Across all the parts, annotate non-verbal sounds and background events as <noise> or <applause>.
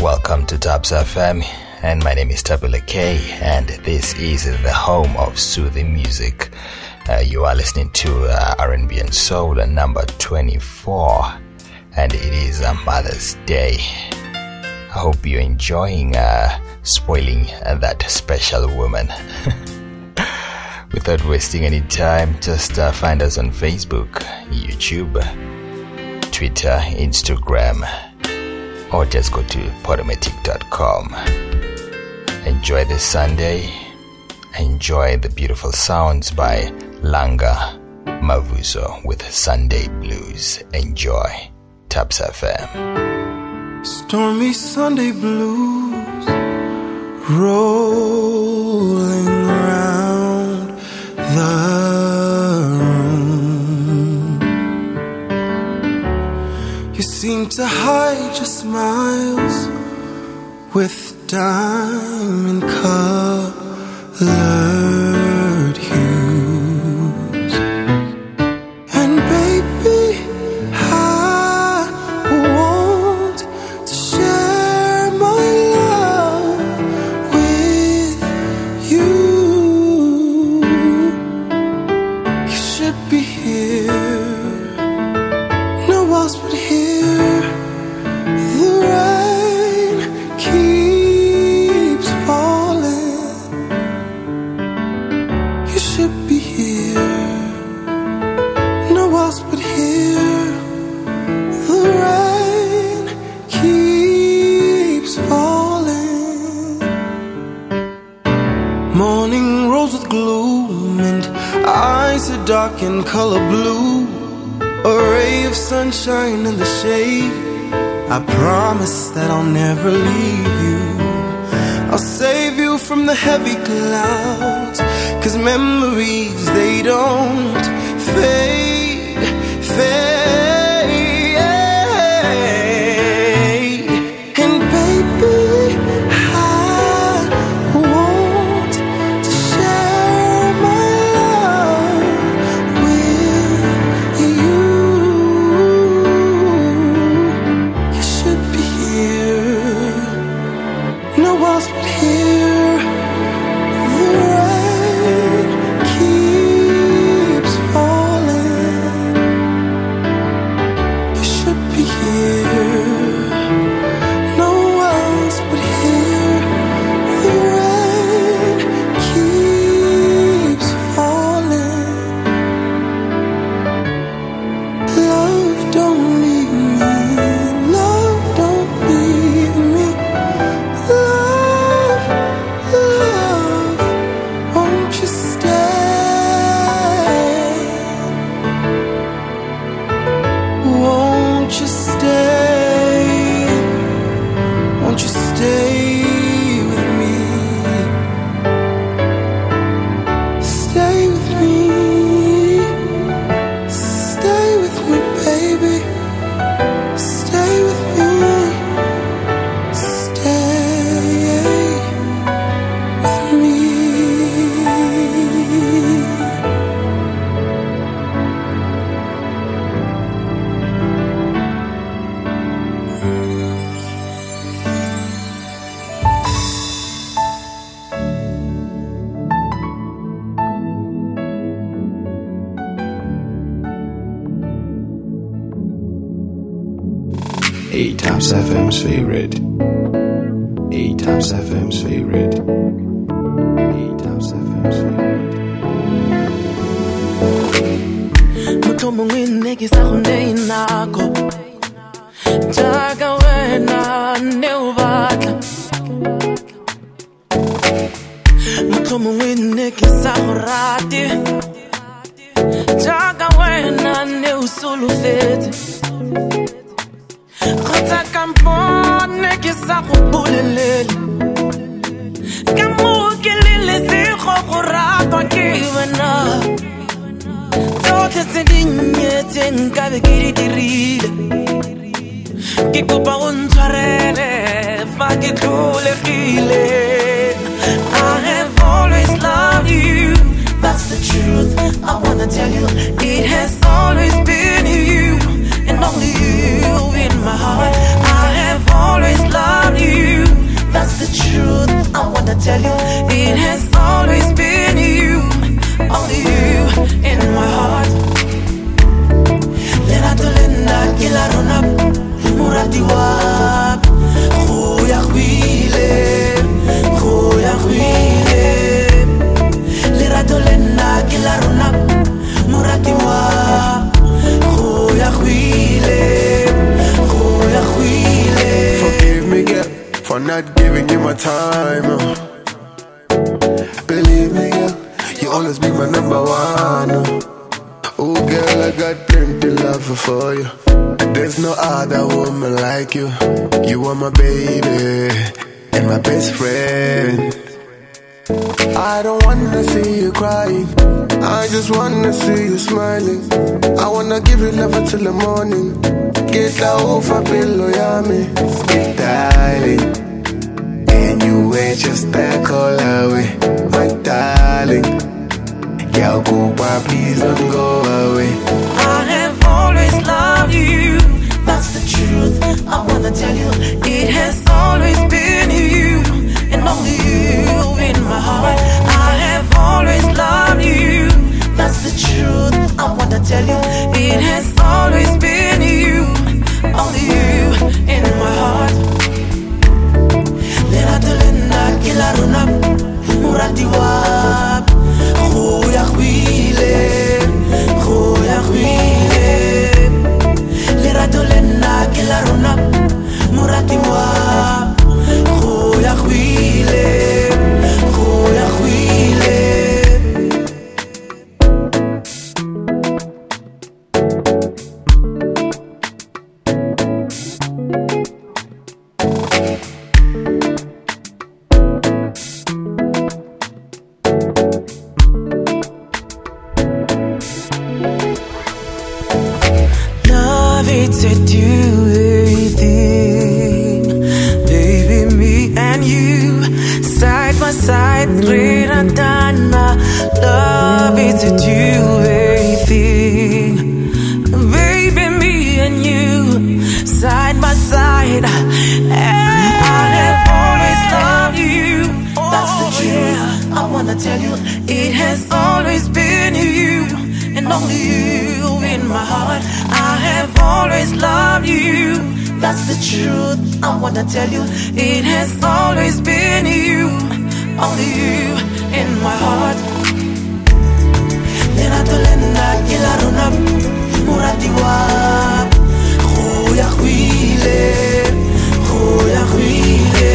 Welcome to Thaps FM, and my name is Thapelo Kay, and this is the home of soothing music. Uh, you are listening to uh, R&B and Soul number 24, and it is uh, Mother's Day. I hope you're enjoying uh, spoiling that special woman. <laughs> Without wasting any time, just uh, find us on Facebook, YouTube, Twitter, Instagram, or just go to podomatic.com. Enjoy this Sunday. Enjoy the beautiful sounds by Langa Mavuso with Sunday Blues. Enjoy. Thaps FM. Stormy Sunday Blues around the room. You seem to hide your smiles with diamond colored dark in color blue. A ray of sunshine in the shade. I promise that I'll never leave you. I'll save you from the heavy clouds. Cause memories, they don't fade, fade. Thaps FM's favorite. A Thaps FM's favorite. A Thaps FM's favorite. motho mongwe nne ke sa go neye nako wena nne o batla motho mongwe nne sa go rate wena solofetse kgotsa kampone ke sa go bolelele ka moo ke le lesego go ke tsotlhe tse dinnyetseng ka be ke di dirile ke kopa ntshwarele fa ke I have always loved you That's the truth I wanna tell you It has always been you And only you in my heart always loved you. That's the truth. I wanna tell you It has always been you Only you in my heart. Lena to Lena Kila runap Murati wap Goeie wiele kuya wiele Lena to Lena Kila runap Murati wap Goeie wiele I'm not giving you my time. uh. Believe me, girl, you always be my number one. Oh, girl, I got plenty love for you. There's no other woman like you. You are my baby and my best friend. I don't wanna see you crying. I just wanna see you smiling. I wanna give you love until the morning. Get that over pillow. Sweet darling. And you were just that call away, my darling. Girl, go by, please don't go away. I have always loved you. That's the truth. I wanna tell you, it has always been you and only you in my heart. I have always. The truth. I wanna tell you, it has always been you, only you in my heart. Lerato lena kila runa murati wa go ya gwile go ya gwile wanna tell you, it has always been you, only you in my heart. Lerato lena kila runa murati wa Goya gwile Goya gwile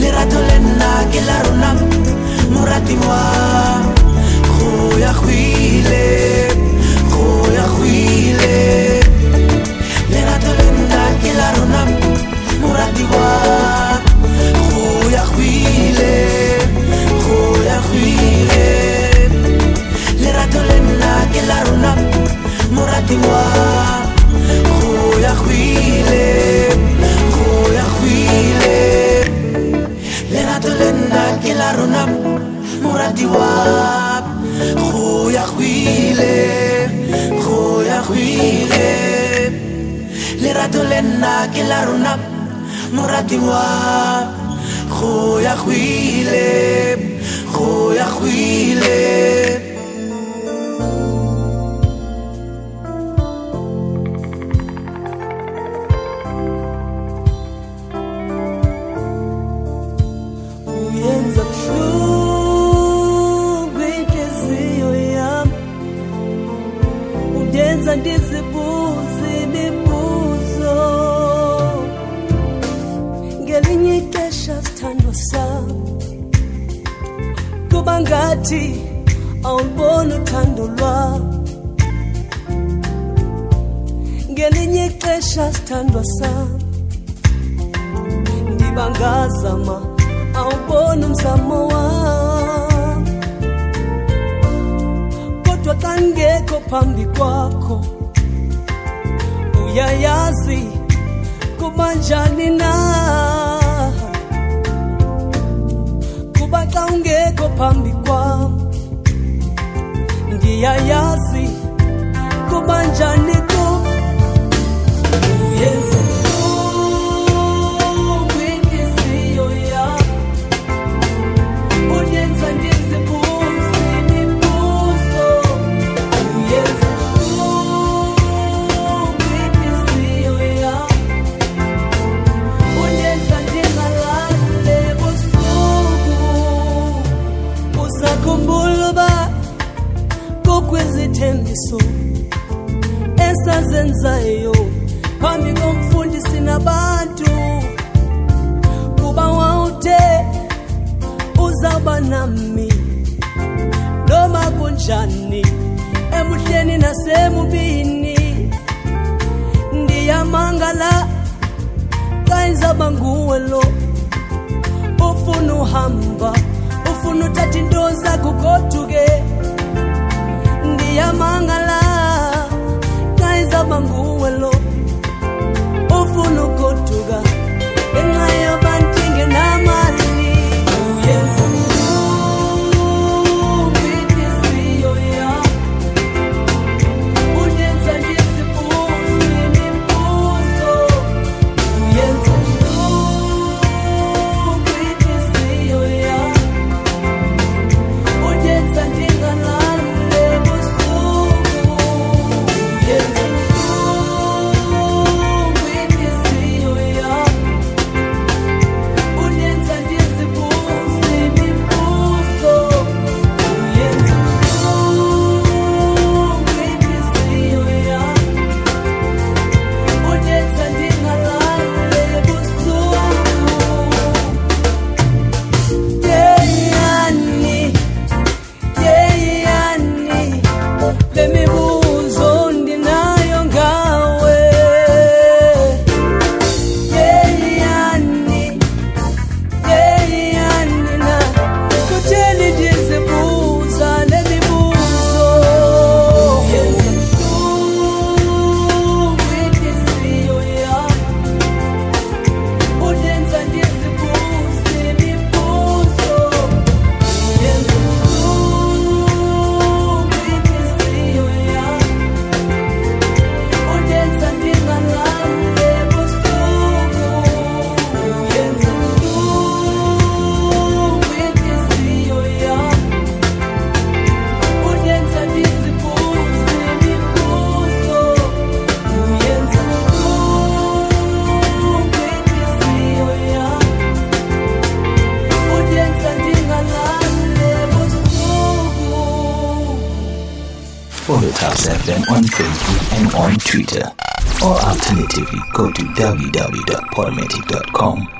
Lerato lena kila runa morati wa go ya gwile go ya gwile lerato lena ke la rona morati wa go ya gwile go sithandwa sam. Kuba ngathi awuboni uthando lwam ngelinye ixesha sithandwa sam. Ndibangazama awuboni umzamo wam. Kodwa xa ndingekho phambi kwakho uyayazi kuba njani na kuba xa ungekho phambi kwam ndiyayazi kuba njani kum abenzayo phambi komfundisi nabantu. Kuba wawuthe uzawuba nami noma kunjani emuhleni nasemubini. Ndiyamangala kayizaba nguwe lo. Ufuna uhamba ufuna uthatha into zakho goduke. Ndiyamangala Bằng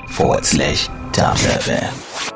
forward slash Darmschleife.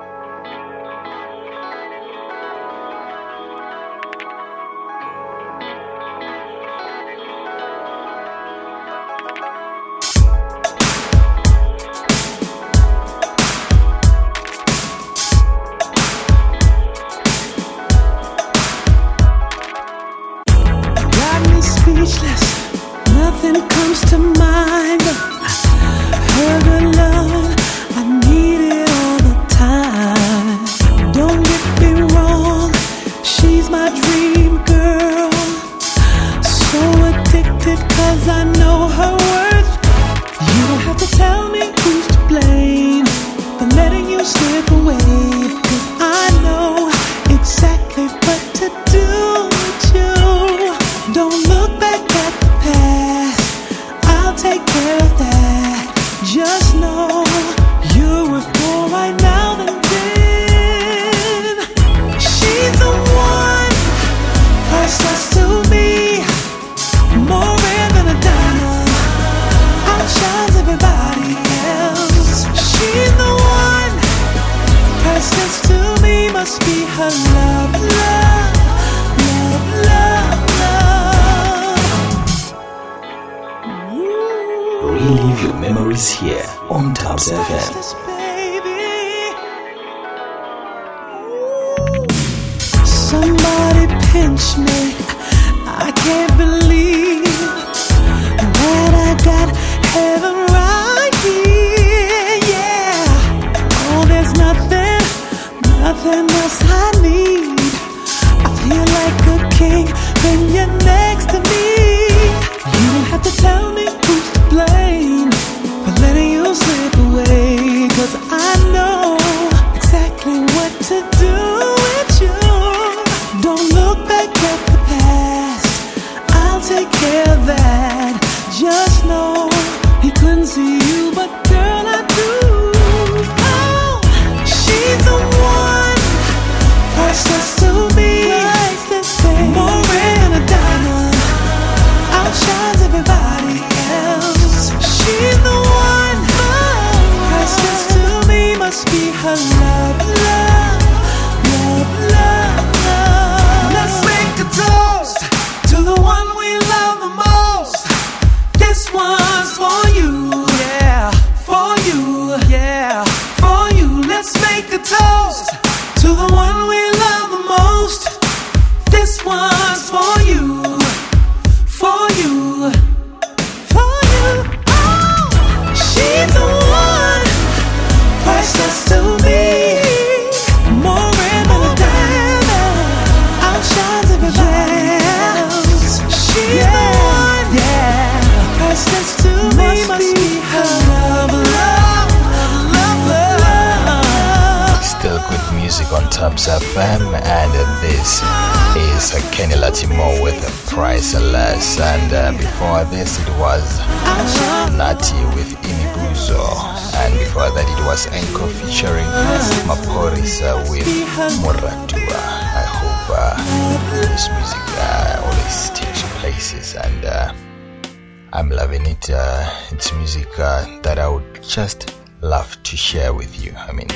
to share with you. I mean,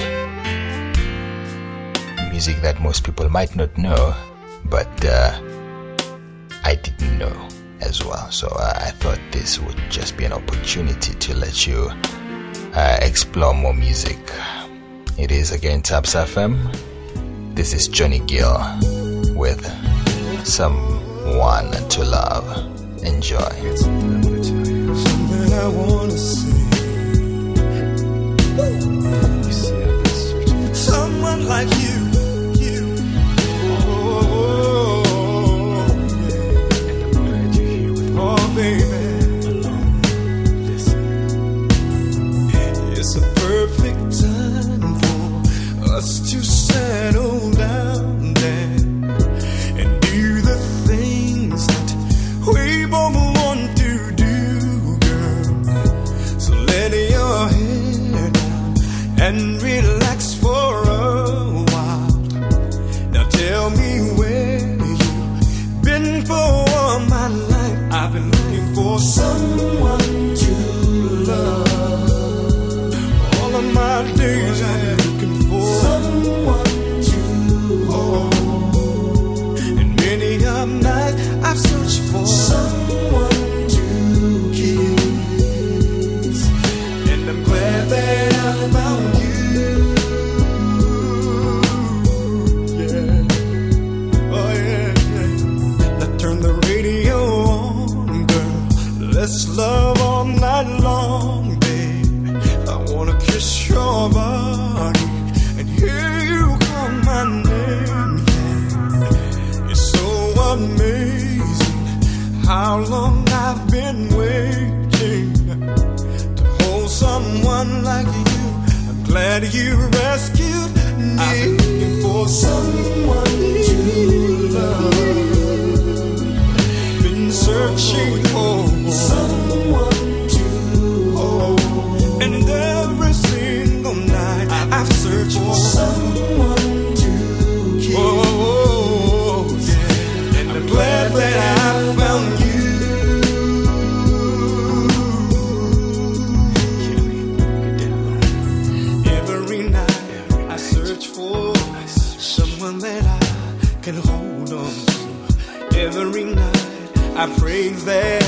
music that most people might not know, but uh, I didn't know as well. So uh, I thought this would just be an opportunity to let you uh, explore more music. It is again Thaps FM. This is Johnny Gill with Someone to Love. Enjoy. like you. How long I've been waiting to hold someone like you. I'm glad you rescued me. I've been looking for someone to love. Been searching for someone to hold, And every single night I've searched for someone. I prayed that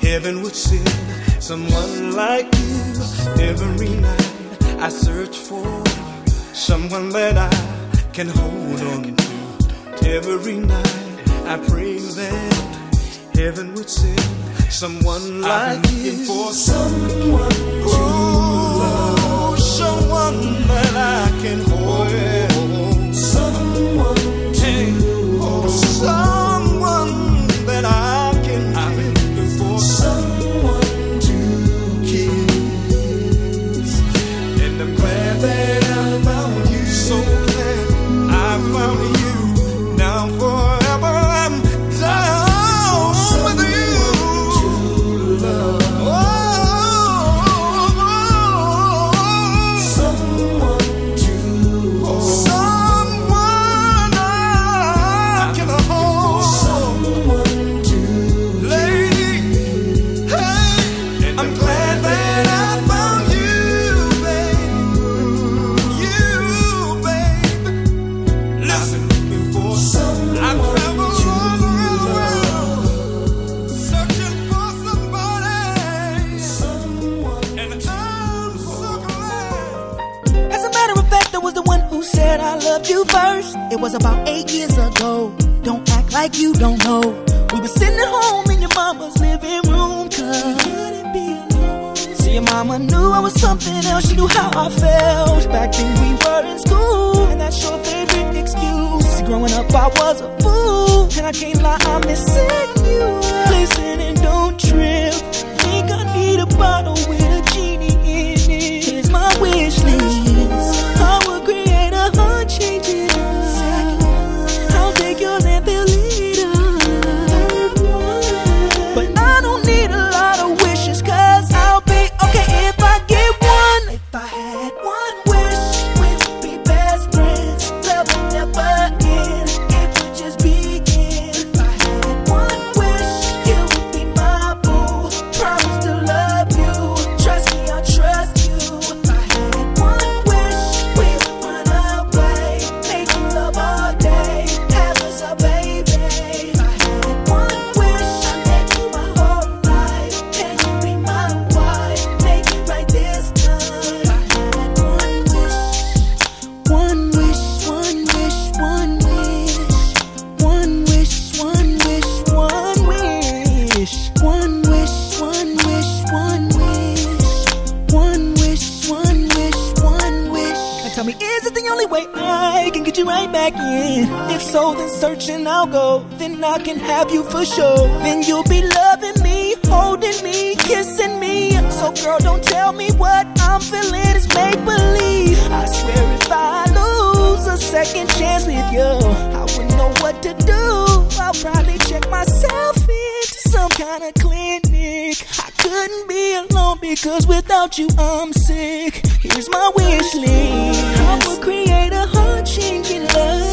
heaven would send someone like you every night. I search for someone that I can hold on to every night. I pray that heaven would send someone like I'm looking you. for someone to love, someone that I can hold. Someone you don't know. for sure. Then you'll be loving me, holding me, kissing me. So, girl, don't tell me what I'm feeling is make believe. I swear if I lose a second chance with you, I wouldn't know what to do. I'll probably check myself into some kind of clinic. I couldn't be alone because without you, I'm sick. Here's my wish list I would create a heart changing love.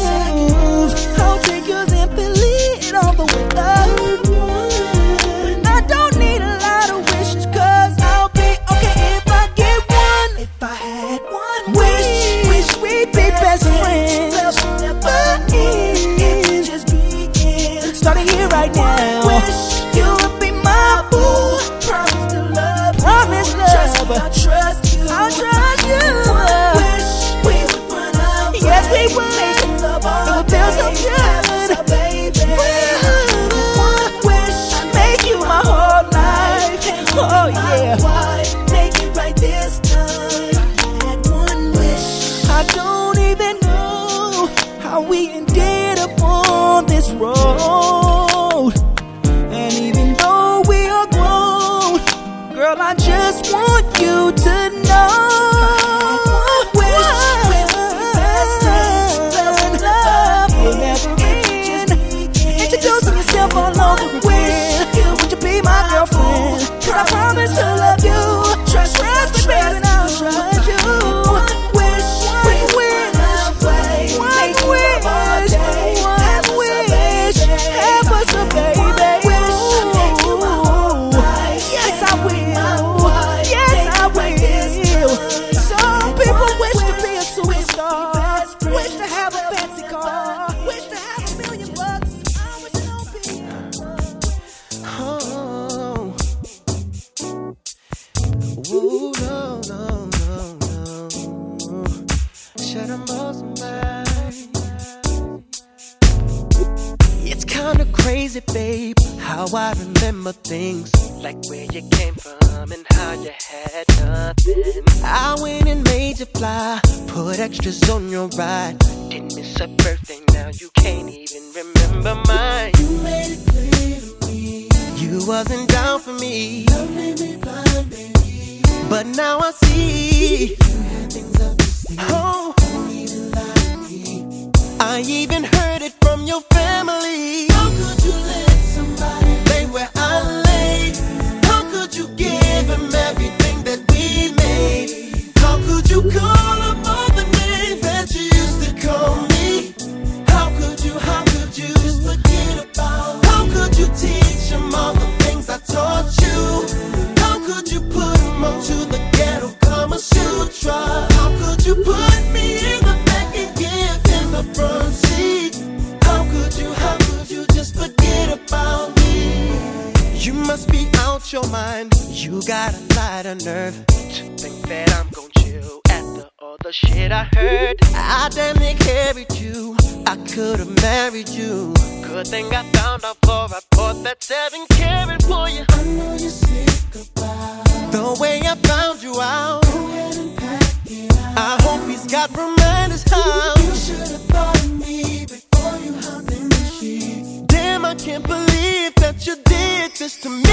this to me.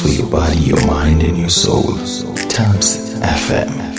Sweet Body, Your Mind, and Your Soul. Thaps FM.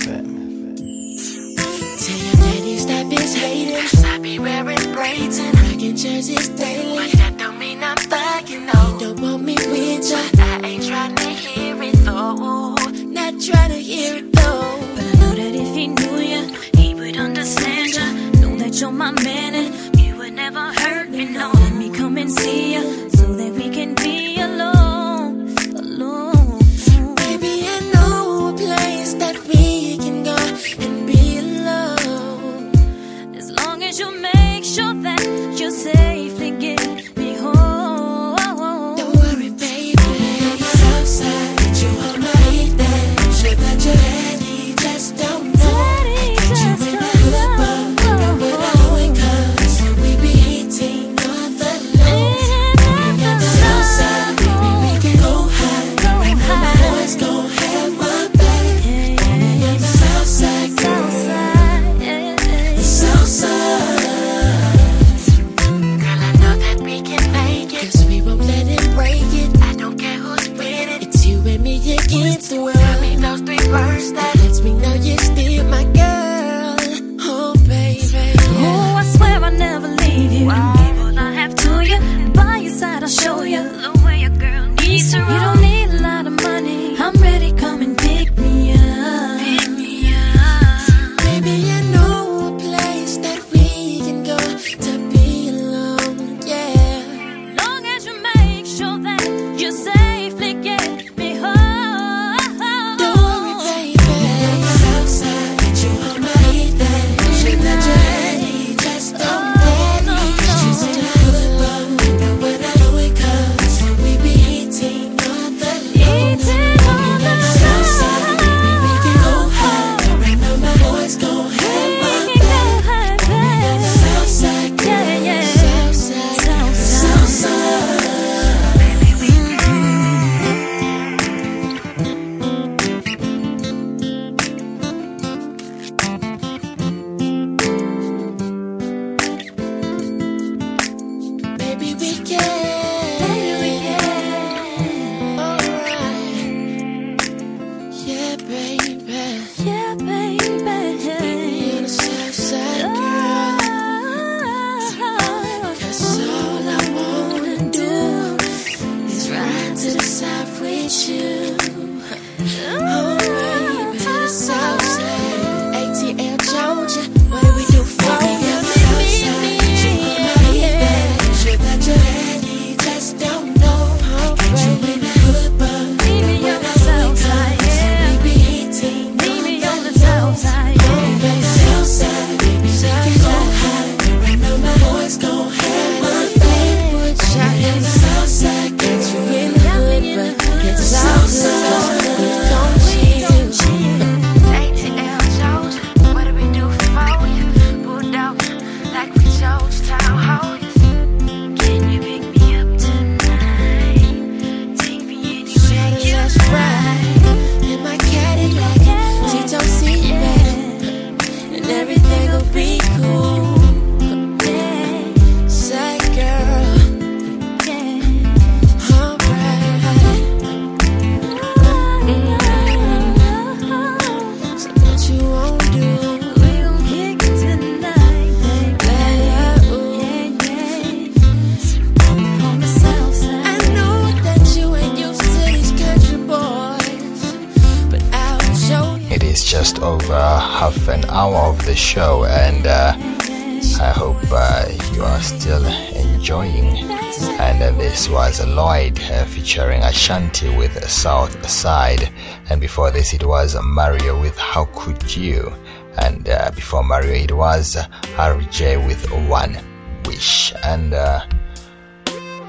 Ashanti with South Side, and before this it was Mario with How Could You, and uh, before Mario it was Ray J with One Wish, and uh,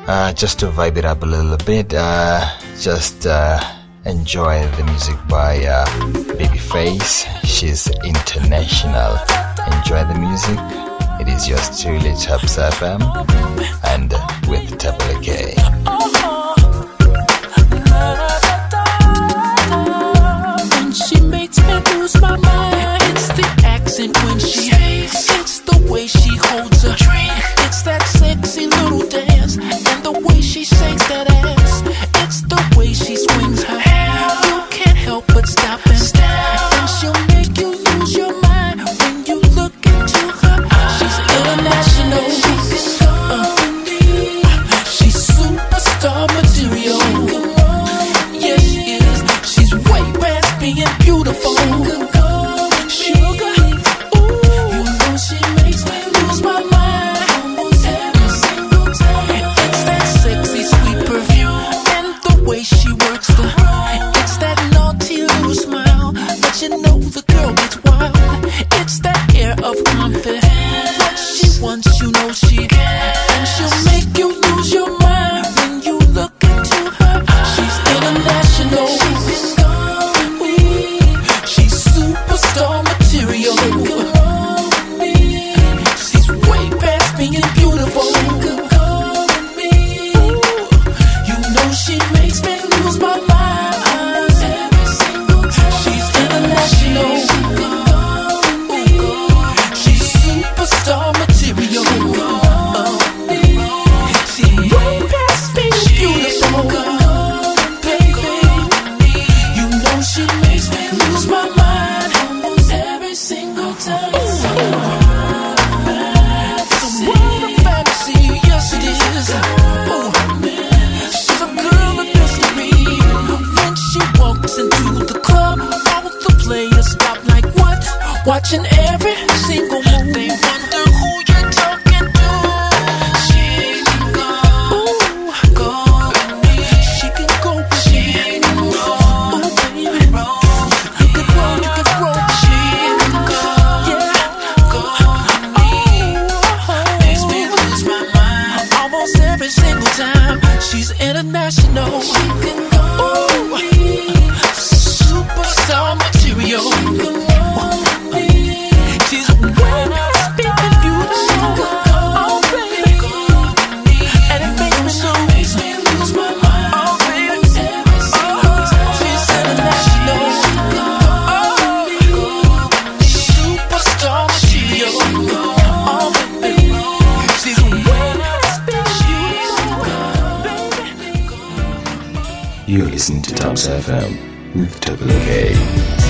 uh, just to vibe it up a little bit, uh, just uh, enjoy the music by uh, Babyface. She's international. Enjoy the music. It is yours truly, Thaps FM, and with Thapelo Kay. innocent when she It's the way she holds her It's that sexy little dance And the way she shakes that ass. It's the way she swings her hair. You can't help but stop and listen to Thaps FM with Thapelo Kay.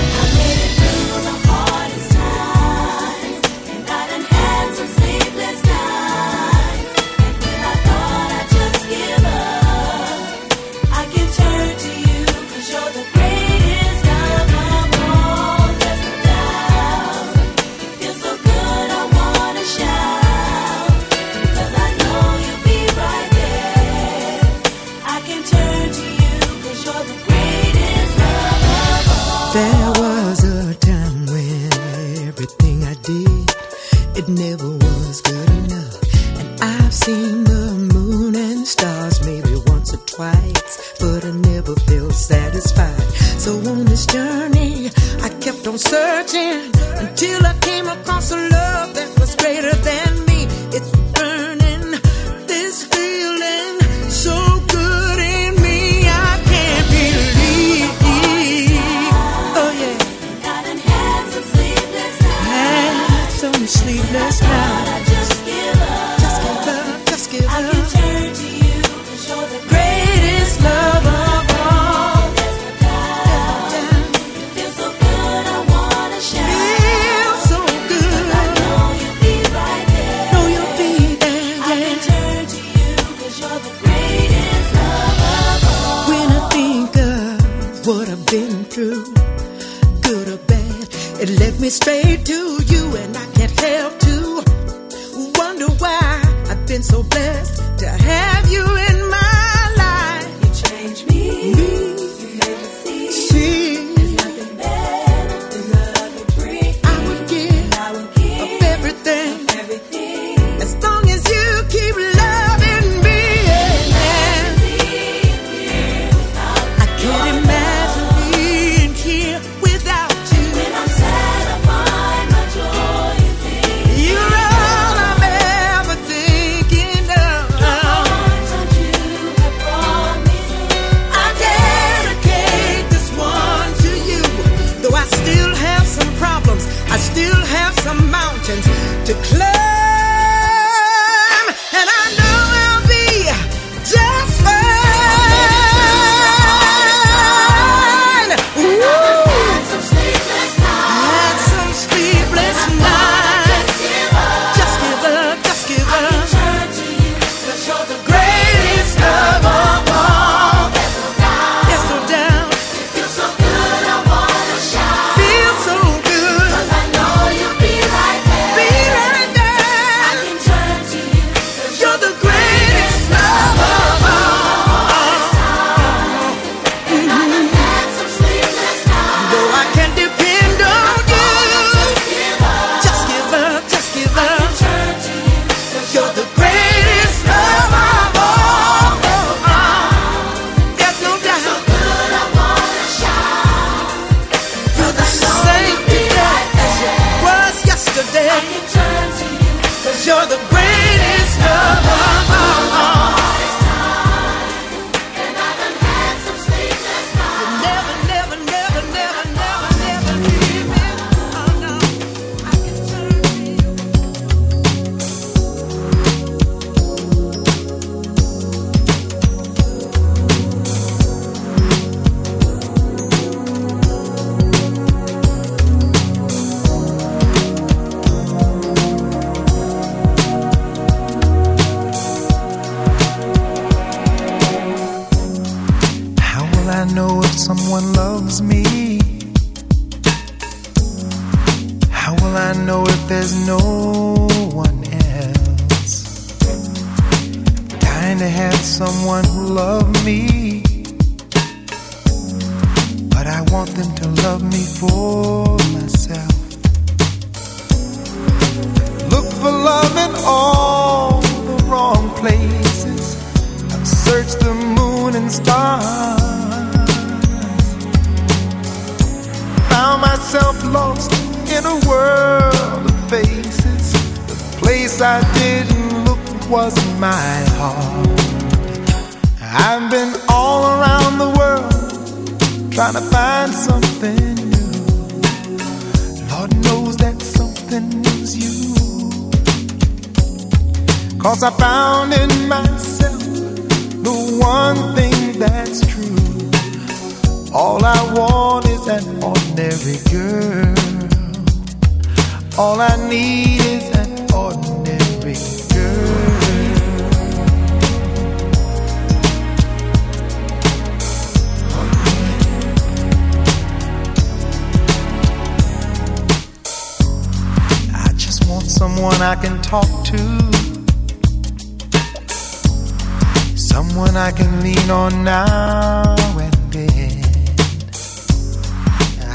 lean on now and then.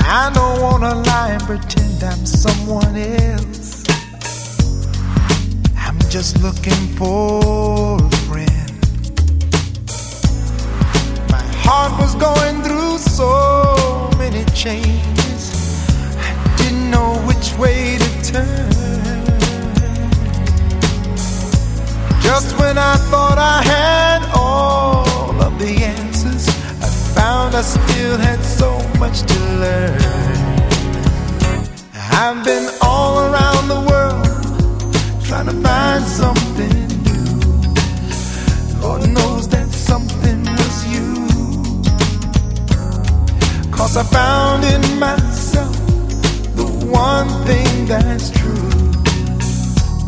I don't wanna lie and pretend I'm someone else. I'm just looking for a friend. My heart was going through so many changes. I didn't know which way to turn. Just when I thought I had all the answers. I found I still had so much to learn. I've been all around the world trying to find something new. Lord knows that something was you. Cause I found in myself the one thing that's true.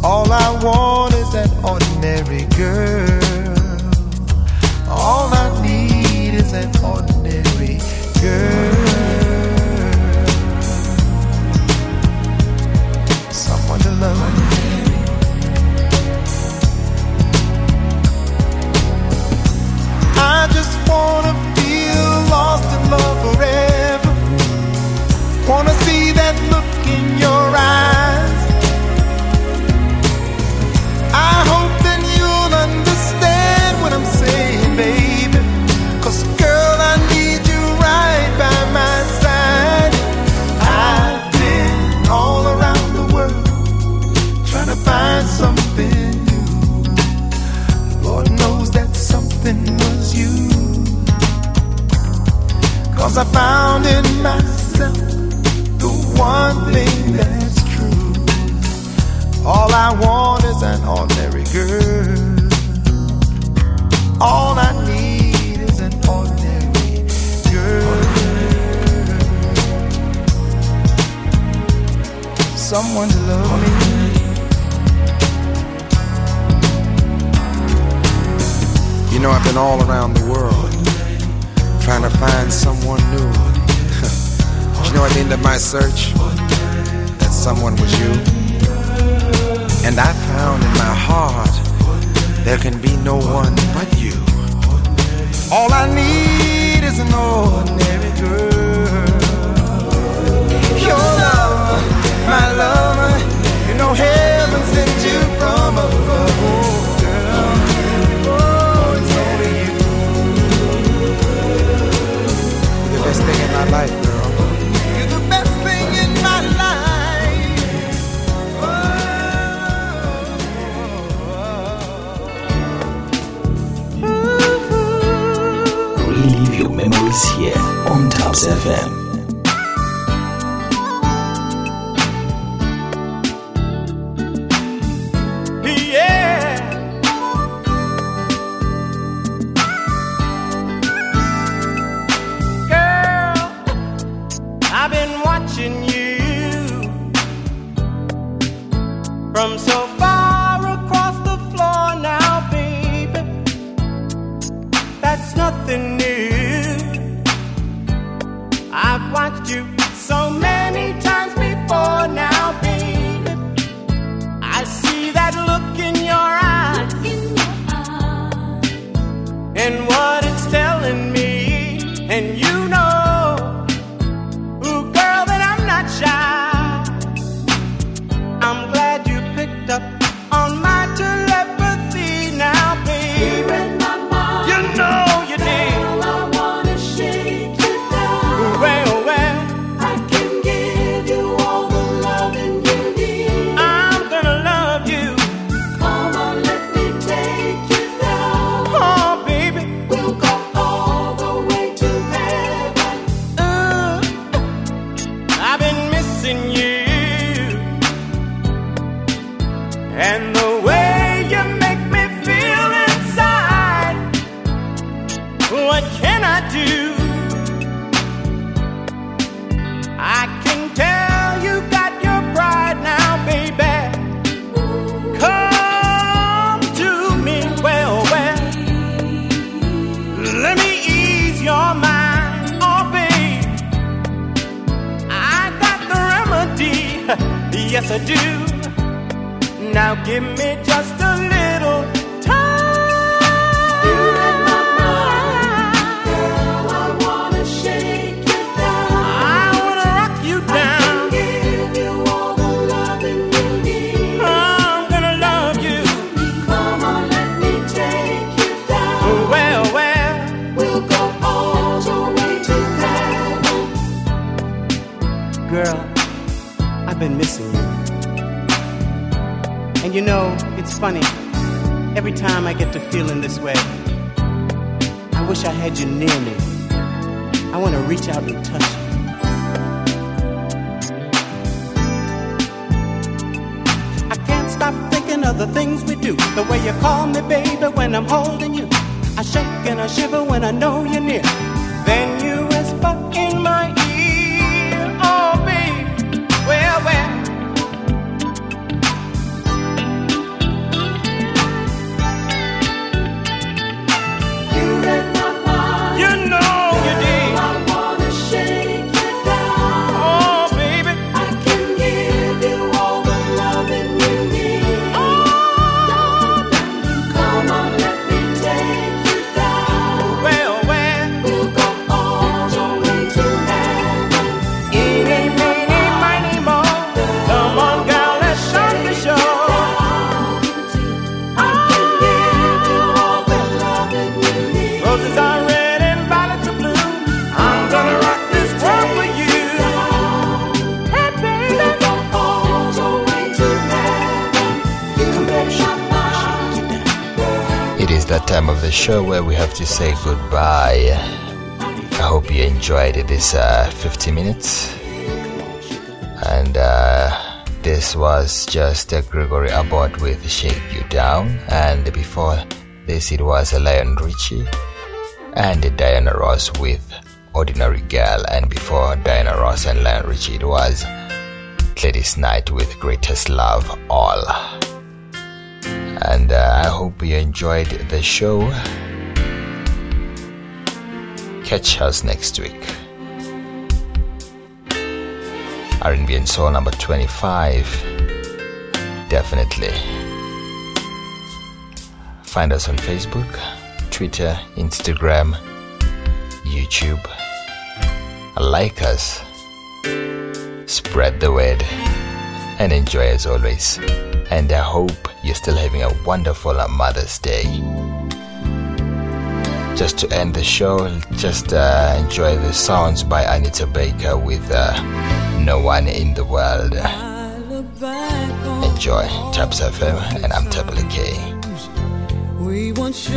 All I want is that ordinary girl. All I an ordinary girl. Someone to love. I just wanna feel lost in love forever. Wanna see. Cause I found in myself the one thing that's true. All I want is an ordinary girl. All I need is an ordinary girl. Someone to love me. You know, I've been all around the world trying to find someone new. <laughs> You know, at the end of my search, that someone was you. And I found in my heart there can be no one but you. All I need is an ordinary girl. Your love, my love, you know heaven sent you from above, girl. Best thing in my life, girl. You're the best thing in my life. Relive your memories here on Thaps FM. And you of the things we do. The way you call me, baby, when I'm holding you. I shake and I shiver when I know you're near. Show where we have to say goodbye. I hope you enjoyed this uh, 50 minutes. And uh, this was just uh, Gregory Abbott with Shake You Down. And before this, it was Lionel Richie and Diana Ross with Ordinary Girl. And before Diana Ross and Lionel Richie, it was Gladys Knight with Greatest Love All. And uh, I hope you enjoyed the show. Catch us next week. R&B and Soul number 25. Definitely. Find us on Facebook, Twitter, Instagram, YouTube. Like us. Spread the word. And enjoy as always. And I hope you're still having a wonderful Mother's Day. Just to end the show, just uh, enjoy the sounds by Anita Baker with uh, No One in the World. Enjoy Thaps FM, and I'm Thapelo Kay. We once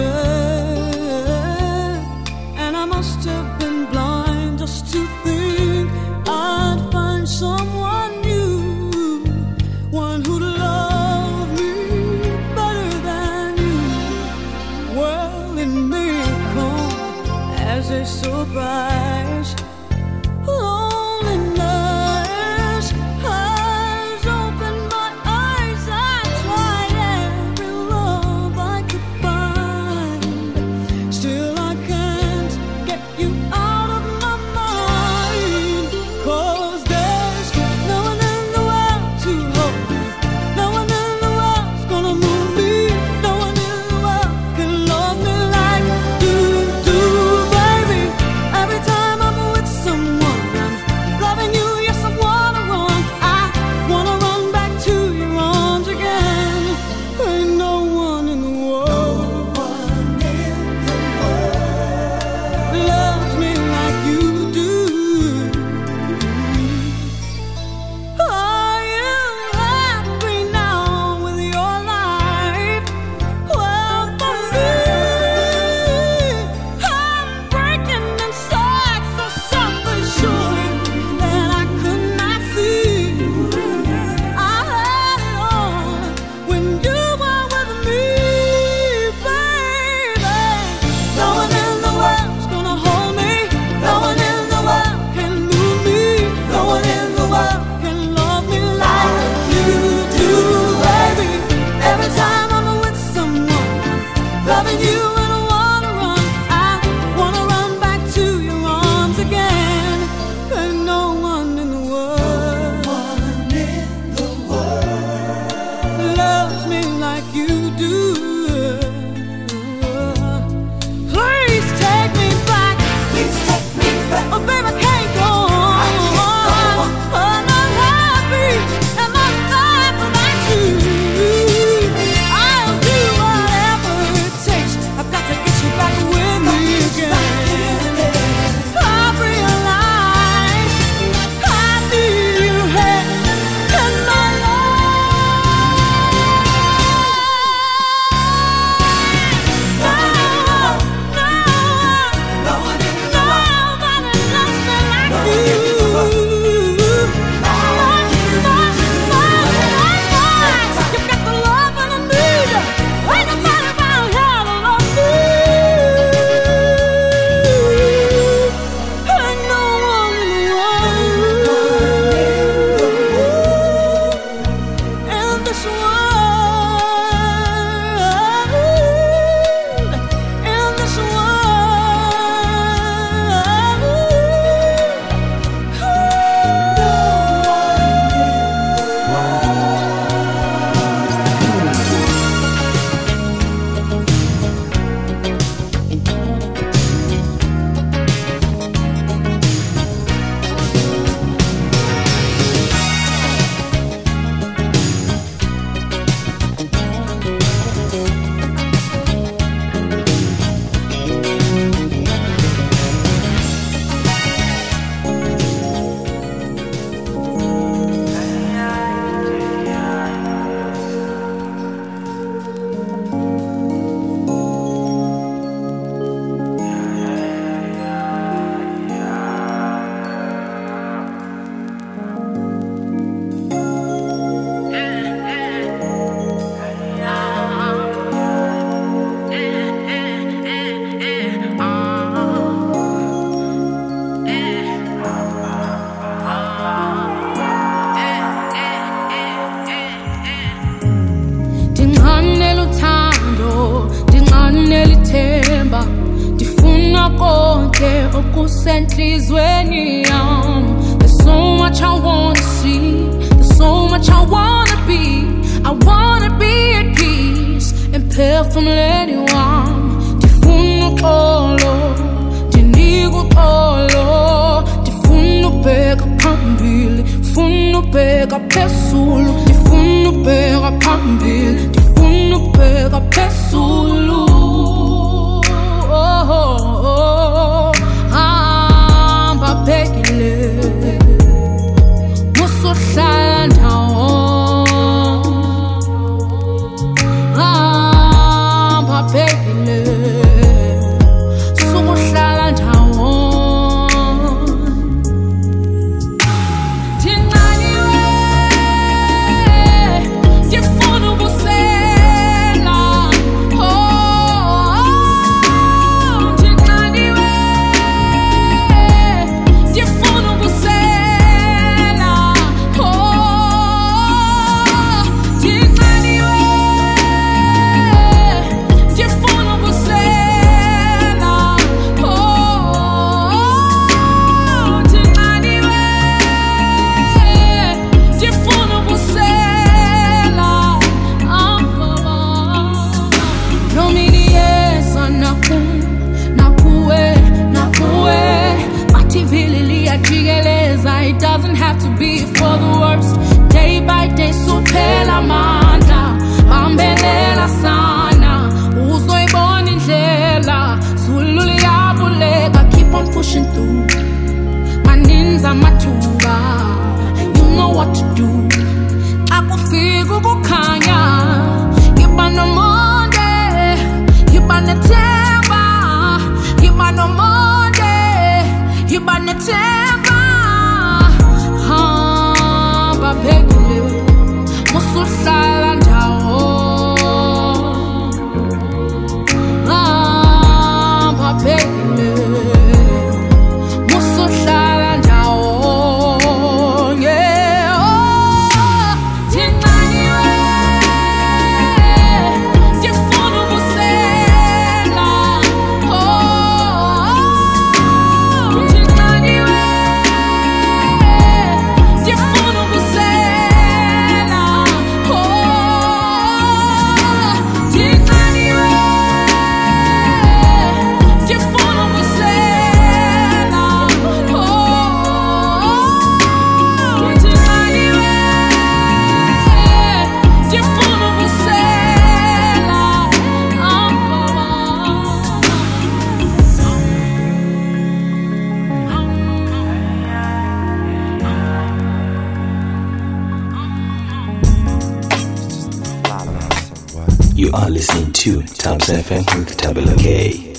to Thaps FM with Thapelo Kay.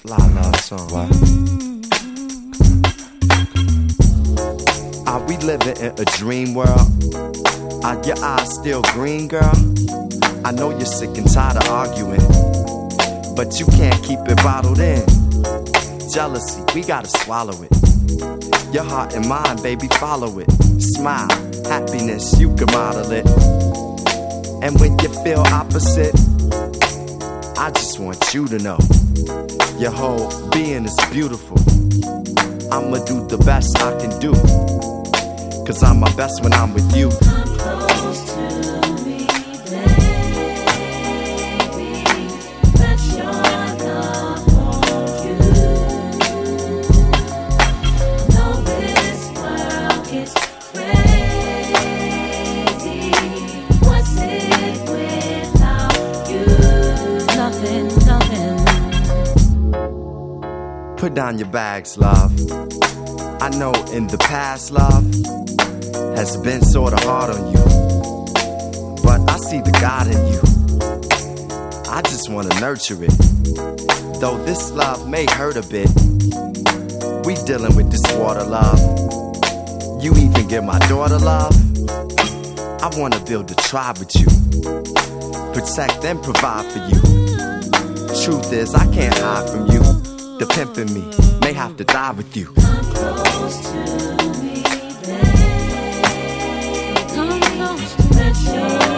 Fly love song. What? Are we living in a dream world? Are your eyes still green, girl? I know you're sick and tired of arguing, but you can't keep it bottled in. Jealousy, we gotta swallow it. Your heart and mind, baby, follow it. Smile, happiness, you can model it. And when you feel opposite, I just want you to know your whole being is beautiful. I'ma do the best I can do. Cause I'm my best when I'm with you. Put down your bags, love. I know in the past, love has been sorta hard on you. But I see the God in you. I just wanna nurture it. Though this love may hurt a bit, we dealing with this water, love. You even give my daughter love. I wanna build a tribe with you. Protect and provide for you. Truth is, I can't hide from you. The pimp in me. May have to die with you. Come close me, let your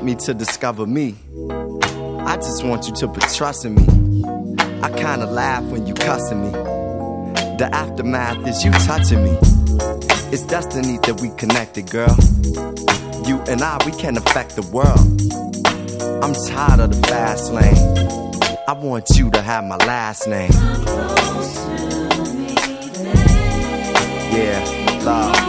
Helped me to discover me. I just want you to put trust in me. I kinda laugh when you cussing me. The aftermath is you touching me. It's destiny that we connected, girl. You and I, we can affect the world. I'm tired of the fast lane. I want you to have my last name. Yeah, love.